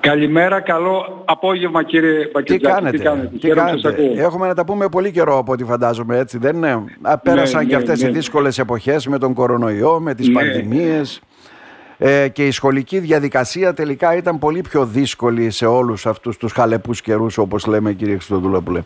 Καλημέρα, καλό απόγευμα κύριε Πακετζάκη. Τι κάνετε, τι κάνετε. Τι κάνετε. Έχουμε να τα πούμε πολύ καιρό από ό,τι φαντάζομαι έτσι δεν είναι. Πέρασαν ναι, και ναι, αυτές ναι. οι δύσκολες εποχές με τον κορονοϊό, με τις ναι. πανδημίες ε, και η σχολική διαδικασία τελικά ήταν πολύ πιο δύσκολη σε όλους αυτούς τους χαλεπούς καιρούς όπως λέμε κύριε Χριστοδουλόπουλε.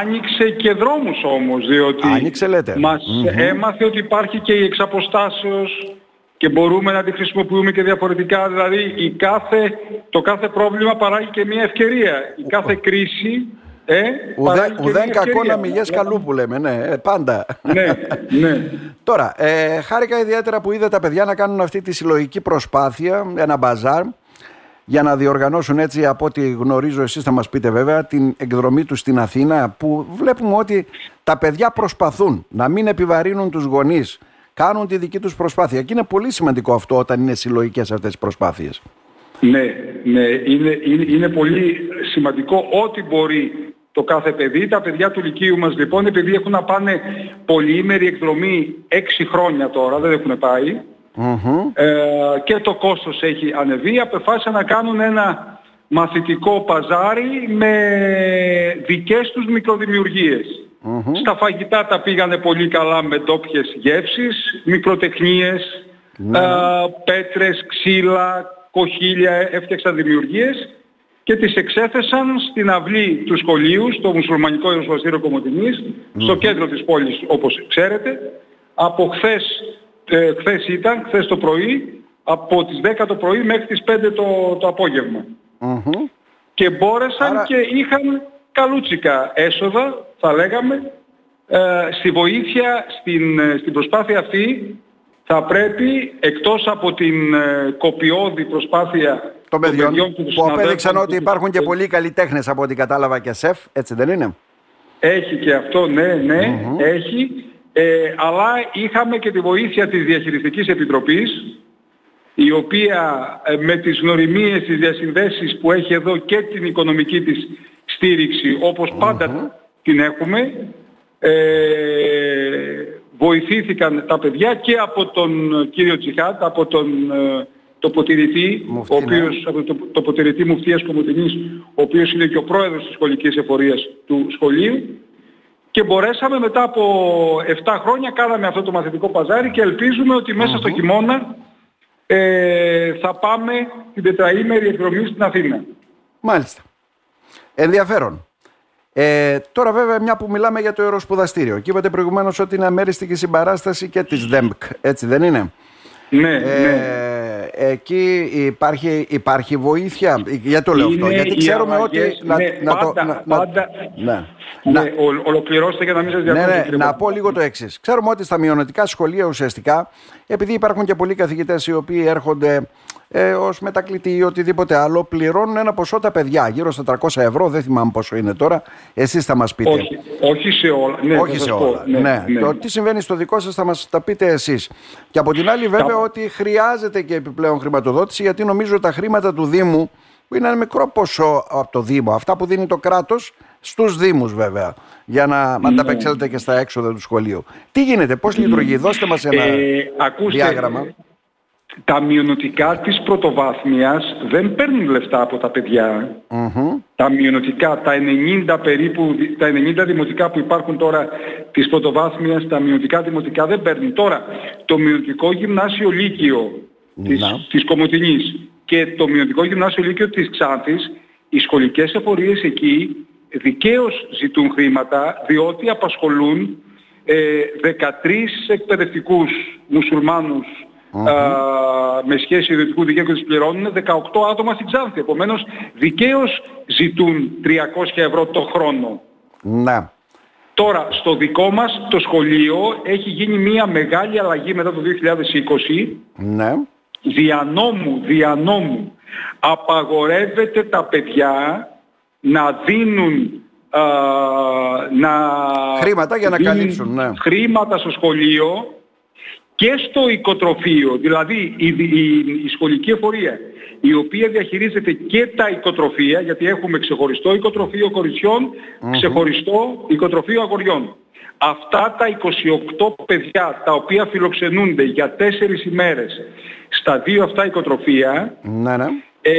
Άνοιξε και δρόμους όμως διότι Άνοιξε, λέτε. μας έμαθε ότι υπάρχει και η εξαποστάσεως και μπορούμε να τη χρησιμοποιούμε και διαφορετικά. Δηλαδή η κάθε, το κάθε πρόβλημα παράγει και μια ευκαιρία. Η κάθε κρίση ε, Ουδέ, ουδέν κακό να μηγές καλού που λέμε, ναι, ε, πάντα. Ναι, ναι. Τώρα, ε, χάρηκα ιδιαίτερα που είδα τα παιδιά να κάνουν αυτή τη συλλογική προσπάθεια, ένα μπαζάρ, για να διοργανώσουν έτσι από ό,τι γνωρίζω εσείς θα μας πείτε βέβαια την εκδρομή τους στην Αθήνα που βλέπουμε ότι τα παιδιά προσπαθούν να μην επιβαρύνουν τους γονείς κάνουν τη δική τους προσπάθεια. Και είναι πολύ σημαντικό αυτό όταν είναι συλλογικές αυτές οι προσπάθειες. Ναι, ναι, είναι, είναι, είναι πολύ σημαντικό ό,τι μπορεί το κάθε παιδί. Τα παιδιά του Λυκείου μας λοιπόν, επειδή έχουν να πάνε πολυήμερη εκδρομή 6 χρόνια τώρα, δεν έχουν ε, και το κόστος έχει ανεβεί, αποφάσισαν να κάνουν ένα μαθητικό παζάρι με δικές τους μικροδημιουργίες. Στα φαγητά τα πήγανε πολύ καλά με ντόπιες γεύσεις, μικροτεχνίες, ναι. πέτρες, ξύλα, κοχύλια, έφτιαξαν δημιουργίες και τις εξέθεσαν στην αυλή του σχολείου, στο Μουσουλμανικό Ιεροσβαστήριο στο κέντρο της πόλης όπως ξέρετε. Από χθες, ε, χθες ήταν, χθες το πρωί, από τις 10 το πρωί μέχρι τις 5 το, το απόγευμα. Και μπόρεσαν και είχαν καλούτσικα έσοδα, θα λέγαμε, ε, στη βοήθεια, στην, ε, στην προσπάθεια αυτή θα πρέπει εκτός από την ε, κοπιώδη προσπάθεια των παιδιών, που, που απέδειξαν ότι υπάρχουν και πολλοί καλλιτέχνες από ό,τι κατάλαβα και σεφ, έτσι δεν είναι; Έχει και αυτό, ναι, ναι, έχει. Ε, αλλά είχαμε και τη βοήθεια της Διαχειριστικής Επιτροπής η οποία ε, με τις γνωριμίες, τις διασυνδέσεις που έχει εδώ και την οικονομική της στήριξη όπως την έχουμε, ε, βοηθήθηκαν τα παιδιά και από τον κύριο Τσιχάτ, από τον ε, τοποτηρητή, ο ναι. οποίος, από το τοποτηρητή Μουφτίας Κομωτινής, ο οποίος είναι και ο πρόεδρος της σχολικής εφορίας του σχολείου και μπορέσαμε μετά από 7 χρόνια κάναμε αυτό το μαθητικό παζάρι και ελπίζουμε ότι στο χειμώνα ε, θα πάμε την τετραήμερη εκδρομή στην Αθήνα. Μάλιστα. Ενδιαφέρον. Ε, τώρα βέβαια μια που μιλάμε για το αεροσπουδαστήριο και είπατε προηγουμένως ότι είναι αμέριστη και συμπαράσταση και της ΔΕΜΚ, έτσι δεν είναι; Ναι, ε, ναι. Εκεί υπάρχει, υπάρχει βοήθεια, γιατί το λέω αυτό, γιατί ξέρουμε ότι... Ναι, να, πάντα, το, πάντα, ναι. Ναι, ολοκληρώστε για να μην σας διακόψω. Ναι, ναι, να πω λίγο το εξής. Ξέρουμε ότι στα μειονοτικά σχολεία ουσιαστικά, επειδή υπάρχουν και πολλοί καθηγητές οι οποίοι έρχονται ε, ως μετακλητή ή οτιδήποτε άλλο, πληρώνουν ένα ποσό τα παιδιά, γύρω στα 300 ευρώ. Δεν θυμάμαι πόσο είναι τώρα. Εσείς θα μας πείτε. Όχι, όχι σε όλα. Ναι, όχι σε όλα. Ναι, ναι. ναι. Το τι συμβαίνει στο δικό σας θα μας τα πείτε εσείς. Και από την άλλη, βέβαια, ότι χρειάζεται και επιπλέον χρηματοδότηση, γιατί νομίζω τα χρήματα του Δήμου, που είναι ένα μικρό ποσό από το Δήμο, αυτά που δίνει το κράτος, στους Δήμους βέβαια, για να ναι. ανταπεξέλθετε και στα έξοδα του σχολείου. Τι γίνεται, πώς λειτουργεί, δώστε μας ένα ε, ακούστε, διάγραμμα τα μειονοτικά της πρωτοβάθμιας δεν παίρνουν λεφτά από τα παιδιά. Τα μειονοτικά, τα 90 περίπου, τα 90 δημοτικά που υπάρχουν τώρα της πρωτοβάθμιας, τα μειονοτικά δημοτικά δεν παίρνουν. Τώρα, το μειονοτικό γυμνάσιο Λύκειο της, της Κομωτινής και το μειονοτικό γυμνάσιο Λύκειο της Ξάνθης, οι σχολικές εφορίες εκεί δικαίως ζητούν χρήματα διότι απασχολούν ε, 13 εκπαιδευτικούς μουσουλμάνους με σχέση ιδιωτικού δικαίου και τους πληρώνουν 18 άτομα στην Ξάνθη. Επομένως δικαίως ζητούν 300 ευρώ το χρόνο. Να. Τώρα, στο δικό μας το σχολείο έχει γίνει μια μεγάλη αλλαγή μετά το 2020. Ναι. Διανόμου, διανόμου. Απαγορεύεται τα παιδιά να δίνουν α, να χρήματα για να καλύψουν ναι. χρήματα στο σχολείο και στο οικοτροφείο, δηλαδή η, η, σχολική εφορία, η οποία διαχειρίζεται και τα οικοτροφία, γιατί έχουμε ξεχωριστό οικοτροφείο ξεχωριστό οικοτροφείο αγοριών. Αυτά τα 28 παιδιά τα οποία φιλοξενούνται για τέσσερις ημέρες στα δύο αυτά οικοτροφία ναι, ναι. Ε,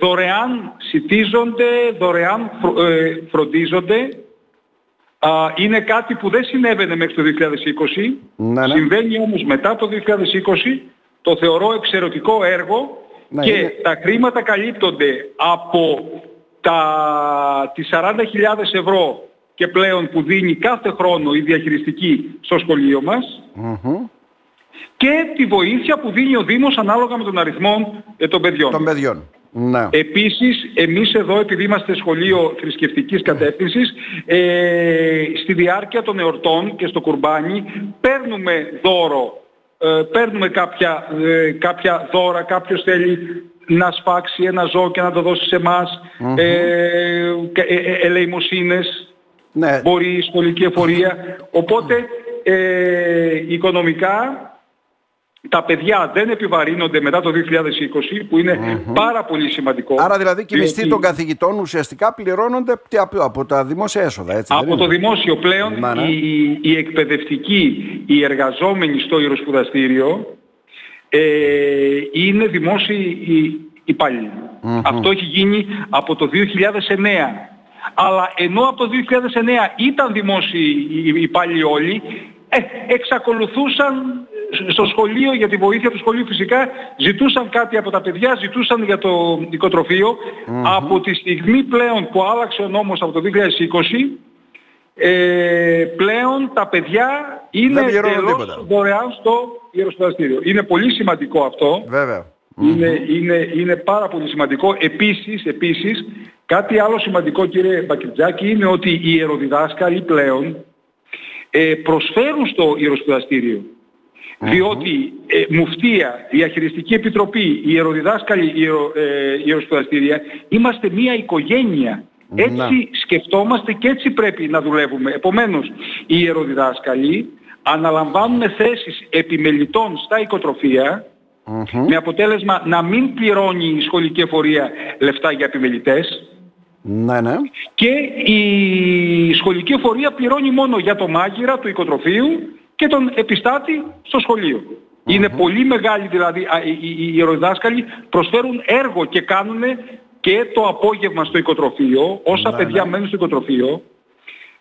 δωρεάν σητίζονται, δωρεάν ε, φροντίζονται. είναι κάτι που δεν συνέβαινε μέχρι το 2020. Ναι, ναι. Συμβαίνει όμως μετά το 2020. Το θεωρώ εξαιρετικό έργο ναι, και τα χρήματα καλύπτονται από τα, τις 40.000 ευρώ και πλέον που δίνει κάθε χρόνο η διαχειριστική στο σχολείο μας και τη βοήθεια που δίνει ο Δήμος ανάλογα με τον αριθμό ε, των παιδιών. Των παιδιών. Ναι. Επίσης, εμείς εδώ, επειδή είμαστε σχολείο θρησκευτικής κατεύθυνσης, ε, στη διάρκεια των εορτών και στο κουρμπάνι παίρνουμε δώρο, ε, παίρνουμε κάποια, ε, κάποια δώρα, κάποιος θέλει να σπάξει ένα ζώο και να το δώσει σε εμάς, mm-hmm. ε, ελεημοσύνες, ναι. μπορεί η σχολική εφορία. Οπότε, οικονομικά τα παιδιά δεν επιβαρύνονται μετά το 2020 που ειναι πάρα πολύ σημαντικό. Άρα δηλαδή και οι μισθοί των καθηγητών ουσιαστικά πληρώνονται από τα δημόσια έσοδα. Έτσι, από το δημόσιο πλέον ναι, ναι. οι, οι εκπαιδευτικοί, οι εργαζόμενοι στο ιεροσπουδαστήριο ε, είναι δημόσιοι υπάλληλοι. Αυτό έχει γίνει από το 2009. Αλλά ενώ από το 2009 ήταν δημόσιοι υπάλληλοι όλοι, ε, εξακολουθούσαν στο σχολείο, για τη βοήθεια του σχολείου φυσικά, ζητούσαν κάτι από τα παιδιά, ζητούσαν για το οικοτροφείο. Από τη στιγμή πλέον που άλλαξε ο νόμος από το 2020, ε, πλέον τα παιδιά είναι τελώς δωρεάν στο ιεροσπουδαστήριο. Είναι πολύ σημαντικό αυτό. Βέβαια. Είναι, είναι, είναι πάρα πολύ σημαντικό. Επίσης, επίσης, κάτι άλλο σημαντικό κύριε Μπακριτζάκη είναι ότι οι ιεροδιδάσκαλοι πλέον ε, προσφέρουν στο ιεροσπουδαστήριο. Διότι ε, μουφτία, διαχειριστική επιτροπή, ιεροδιδάσκαλοι, ιερο, ε, ιεροσπουδαστήρια, είμαστε μία οικογένεια. Έτσι σκεφτόμαστε και έτσι πρέπει να δουλεύουμε. Επομένως, οι ιεροδιδάσκαλοι αναλαμβάνουν θέσεις επιμελητών στα οικοτροφια με αποτέλεσμα να μην πληρώνει η σχολική εφορία λεφτά για επιμελητές. Ναι, ναι. Και η σχολική εφορία πληρώνει μόνο για το μάγειρα του οικοτροφείου και τον επιστάτη στο σχολείο. Είναι πολύ μεγάλη δηλαδή, οι ιεροδάσκαλοι προσφέρουν έργο και κάνουν και το απόγευμα στο οικοτροφείο, όσα ναι, παιδιά ναι. μένουν στο οικοτροφείο,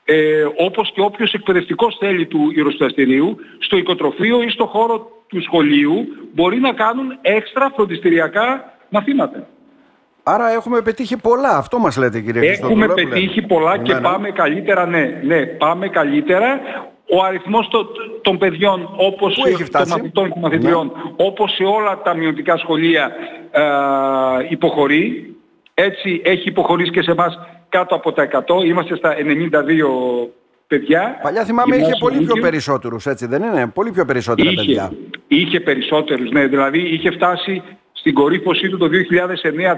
ε, όπως και όποιος εκπαιδευτικός θέλει του ιεροσταστηρίου, στο οικοτροφείο ή στο χώρο του σχολείου μπορεί να κάνουν έξτρα φροντιστηριακά μαθήματα. Άρα έχουμε πετύχει πολλά, αυτό μας λέτε κύριε Έχουμε πετύχει πολλά και ναι, πάμε καλύτερα, ναι, ναι, πάμε καλύτερα ο αριθμός των παιδιών όπως των μαθητών και μαθητριών ναι. όπως σε όλα τα μειωτικά σχολεία ε, υποχωρεί. Έτσι έχει υποχωρήσει και σε εμάς κάτω από τα 100. Είμαστε στα 92 παιδιά. Παλιά θυμάμαι είχε πολύ πιο περισσότερους, έτσι δεν είναι; Πολύ πιο περισσότερα είχε, παιδιά. Είχε περισσότερους, ναι. Δηλαδή είχε φτάσει στην κορύφωσή του το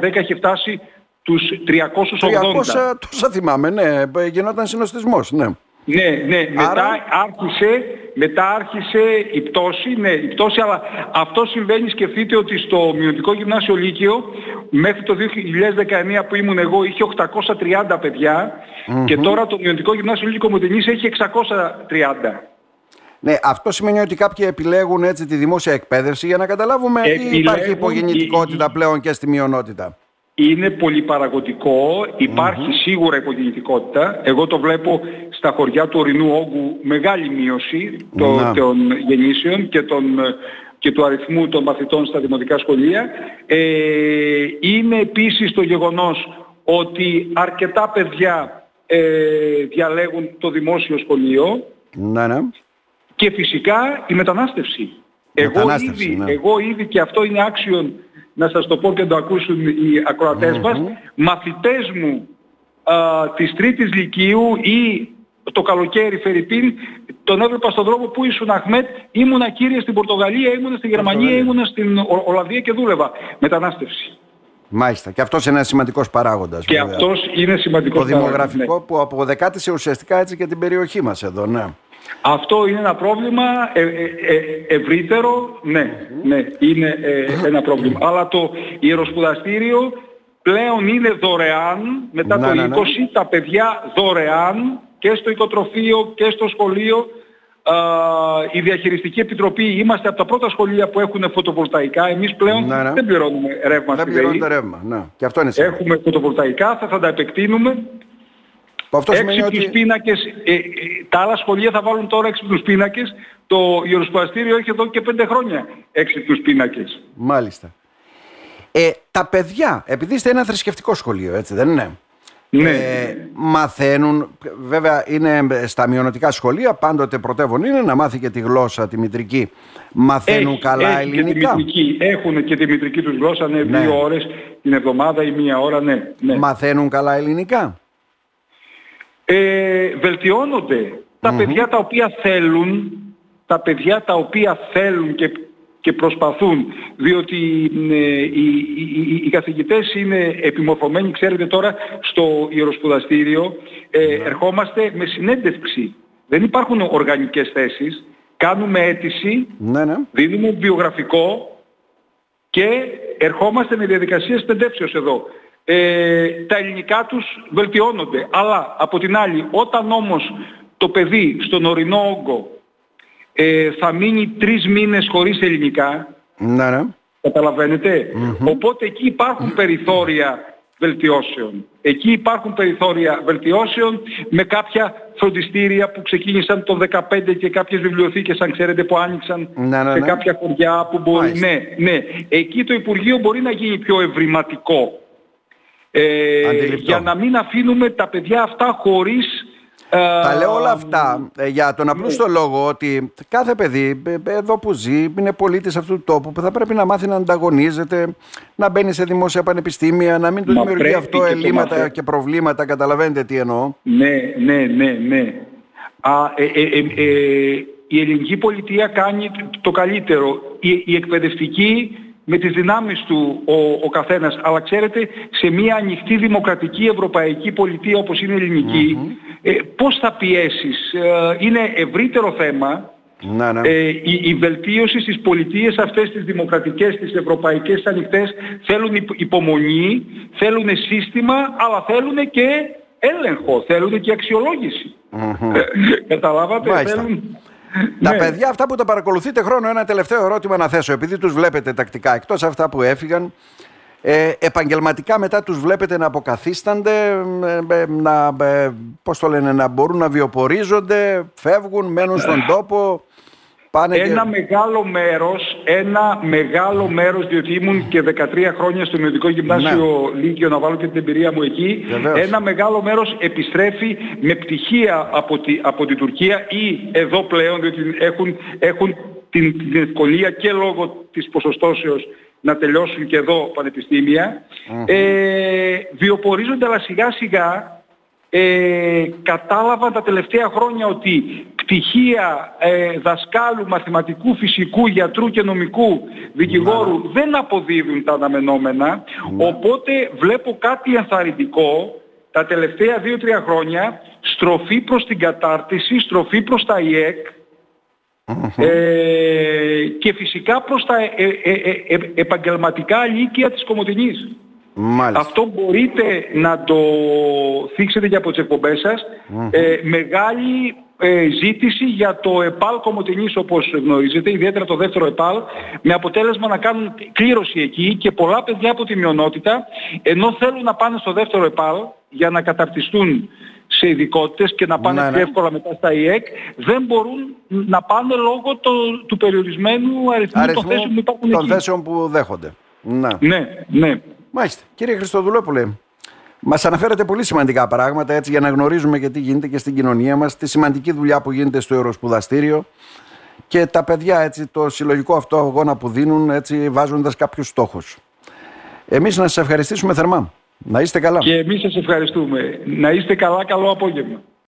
2009-10 είχε φτάσει τους 380. 300 τόσα θυμάμαι, ναι. Γινόταν συνοστισμός, ναι. Ναι, ναι, μετά, άρχισε, μετά άρχισε η πτώση, ναι, η πτώση, αλλά αυτό συμβαίνει, σκεφτείτε ότι στο Μειωτικό Γυμνάσιο Λύκειο μέχρι το 2019 που ήμουν εγώ είχε 830 παιδια και τώρα το Μειωτικό Γυμνάσιο Λύκειο Κομωτινής έχει 630. Ναι, αυτό σημαίνει ότι κάποιοι επιλέγουν έτσι τη δημόσια εκπαίδευση για να καταλάβουμε ή υπάρχει υπογεννητικότητα πλέον και στη μειονότητα είναι πολυπαραγωγικό, σίγουρα υπογεννητικότητα. Εγώ το βλέπω στα χωριά του ορεινού όγκου μεγάλη μείωση των γεννήσεων και, των, και του αριθμού των μαθητών στα δημοτικά σχολεία. Ε, είναι επίσης το γεγονός ότι αρκετά παιδιά ε, διαλέγουν το δημόσιο σχολείο ναι, ναι. και φυσικά η μετανάστευση. Εγώ ήδη, ναι. εγώ ήδη και αυτό είναι άξιον να σας το πω και να το ακούσουν οι ακροατές μας, μαθητές μου α, της τρίτης λυκείου ή το καλοκαίρι Φερρυπίν, τον έβλεπα στον δρόμο που ήσουν Αχμέτ, ήμουνα κύριε στην Πορτογαλία, ήμουνα στη Γερμανία, ήμουνα στην Ολλανδία και δούλευα. Μετανάστευση. Μάλιστα. Και αυτός είναι ένας σημαντικός παράγοντας. Και αυτός είναι σημαντικός Το δημογραφικό ναι. που αποδεκάτησε ουσιαστικά έτσι και την περιοχή μας εδώ, ναι. Αυτό είναι ένα πρόβλημα ε, ε, ε, ευρύτερο, ναι, ναι, είναι ένα πρόβλημα. Αλλά το ιεροσπουδαστήριο πλέον είναι δωρεάν, μετά το 20 ναι, ναι. τα παιδιά δωρεάν και στο οικοτροφείο και στο σχολείο η Διαχειριστική Επιτροπή είμαστε από τα πρώτα σχολεία που έχουν φωτοβολταϊκά. Εμείς πλέον ναι, ναι. δεν πληρώνουμε ρεύμα. Δεν πληρώνουμε ρεύμα, ναι. Και αυτό είναι Έχουμε φωτοβολταϊκά, θα, θα τα επεκτείνουμε. Αυτό έξυπνους ότι... πίνακες, ε, ε, τα άλλα σχολεία θα βάλουν τώρα έξυπνους πίνακες. Το Ιεροσπαστήριο έχει εδώ και πέντε χρόνια έξυπνους πίνακες. Μάλιστα. Ε, τα παιδιά, επειδή είστε ένα θρησκευτικό σχολείο, έτσι δεν είναι; Ναι. Ε, μαθαίνουν, βέβαια είναι στα μειονοτικά σχολεία, πάντοτε πρωτεύον είναι να μάθει και τη γλώσσα, τη μητρική. Μαθαίνουν έχει, καλά έχει ελληνικά. Και τη μητρική. Έχουν και τη μητρική τους γλώσσα, ναι, ναι. δύο ώρες την εβδομάδα ή μία ώρα, ναι. ναι. Μαθαίνουν καλά ελληνικά; Ε, βελτιώνονται. Τα παιδιά τα οποία θέλουν, τα παιδιά τα οποία θέλουν και και προσπαθούν, διότι ε, οι, οι, οι, καθηγητές είναι επιμορφωμένοι, ξέρετε τώρα, στο ιεροσπουδαστήριο, ε, ναι. ερχόμαστε με συνέντευξη. Δεν υπάρχουν οργανικές θέσεις, κάνουμε αίτηση, ναι, ναι. δίνουμε βιογραφικό και ερχόμαστε με διαδικασίες πεντέψεως εδώ. Ε, τα ελληνικά τους βελτιώνονται, αλλά από την άλλη, όταν όμως το παιδί στον ορεινό όγκο ε, θα μείνει τρεις μήνες χωρίς ελληνικά. Ναι, ναι. καταλαβαινετε Οπότε εκεί υπάρχουν περιθώρια βελτιώσεων. Εκεί υπάρχουν περιθώρια βελτιώσεων με κάποια φροντιστήρια που ξεκίνησαν το 2015 και κάποιες βιβλιοθήκες αν ξέρετε που άνοιξαν ναι, ναι, σε κάποια χωριά που μπορεί... Ναι, ναι. Εκεί το Υπουργείο μπορεί να γίνει πιο ευρηματικό. Ε, για να μην αφήνουμε τα παιδιά αυτά χωρίς τα λέω όλα αυτά ε, για τον απλούστο ναι. λόγο ότι κάθε παιδί ε, εδώ που ζει είναι πολίτης αυτού του τόπου που θα πρέπει να μάθει να ανταγωνίζεται, να μπαίνει σε δημόσια πανεπιστήμια, να μην του δημιουργεί αυτό ελλείμματα και προβλήματα. Καταλαβαίνετε τι εννοώ. Ναι, ναι, ναι, ναι. Α, ε, ε, η ελληνική πολιτεία κάνει το καλύτερο. Η, η εκπαιδευτική με τις δυνάμεις του ο, ο καθένας. Αλλά ξέρετε, σε μια ανοιχτή δημοκρατική ευρωπαϊκή πολιτεία όπως είναι η ελληνική, ε, πώς θα πιέσεις. Ε, είναι ευρύτερο θέμα. Να, ναι. Ε, η, η, βελτίωση στις πολιτείες αυτές τις δημοκρατικές, τις ευρωπαϊκές ανοιχτές θέλουν υπομονή, θέλουν σύστημα, αλλά θέλουν και έλεγχο, θέλουν και αξιολόγηση. Mm-hmm. Καταλάβατε, θέλουν... Τα ναι. παιδιά αυτά που τα παρακολουθείτε χρόνο, ένα τελευταίο ερώτημα να θέσω, επειδή τους βλέπετε τακτικά, εκτός αυτά που έφυγαν, ε, επαγγελματικά μετά τους βλέπετε να αποκαθίστανται, ε, ε, να, ε, πώς το λένε, να μπορούν να βιοπορίζονται, φεύγουν, μένουν στον τόπο. Πάνε ένα μεγάλο μέρος, ένα μεγάλο μέρος, διότι ήμουν και 13 χρόνια στο Ιδιωτικό Γυμνάσιο ναι. Λύκειο να βάλω και την εμπειρία μου εκεί, ένα μεγάλο μέρος επιστρέφει με πτυχία από τη, από τη Τουρκία ή εδώ πλέον, διότι έχουν, έχουν την, την ευκολία και λόγω της ποσοστώσεως να τελειώσουν και εδώ ε, βιοπορίζονται αλλά σιγά σιγά ε, κατάλαβαν τα τελευταία χρόνια ότι πτυχία ε, δασκάλου, μαθηματικού, φυσικού, γιατρού και νομικού δικηγόρου δεν αποδίδουν τα αναμενόμενα. Οπότε βλέπω κάτι ενθαρρυντικό τα τελευταία 2-3 χρόνια. Στροφή προς την κατάρτιση, στροφή προς τα ΙΕΚ ε, και φυσικά προς τα ε, ε, επαγγελματικά λύκεια της Κομωτινής. Αυτό μπορείτε να το θίξετε και από τις εκπομπές σας. μεγάλη ζήτηση για το ΕΠΑΛ Κομωτινής όπως γνωρίζετε, ιδιαίτερα το δεύτερο ΕΠΑΛ, με αποτέλεσμα να κάνουν κλήρωση εκεί και πολλά παιδιά από τη μειονότητα, ενώ θέλουν να πάνε στο δεύτερο ΕΠΑΛ για να καταρτιστούν σε ειδικότητες και να πάνε ναι, πιο ναι. εύκολα μετά στα ΙΕΚ δεν μπορούν να πάνε λόγω το, του περιορισμένου αριθμού, αριθμού των θέσεων που υπάρχουν των θέσεων που δέχονται. Ναι, ναι. ναι. Μάλιστα. Κύριε Χριστοδουλόπουλε, Μας αναφέρατε πολύ σημαντικά πράγματα έτσι για να γνωρίζουμε και τι γίνεται και στην κοινωνία μας, τη σημαντική δουλειά που γίνεται στο Ευρωσπουδαστήριο και τα παιδιά έτσι, το συλλογικό αυτό αγώνα που δίνουν έτσι βάζοντας κάποιους στόχους. Εμείς να σας ευχαριστήσουμε θερμά. Να είστε καλά. Και εμείς σας ευχαριστούμε. Να είστε καλά, καλό απόγευμα.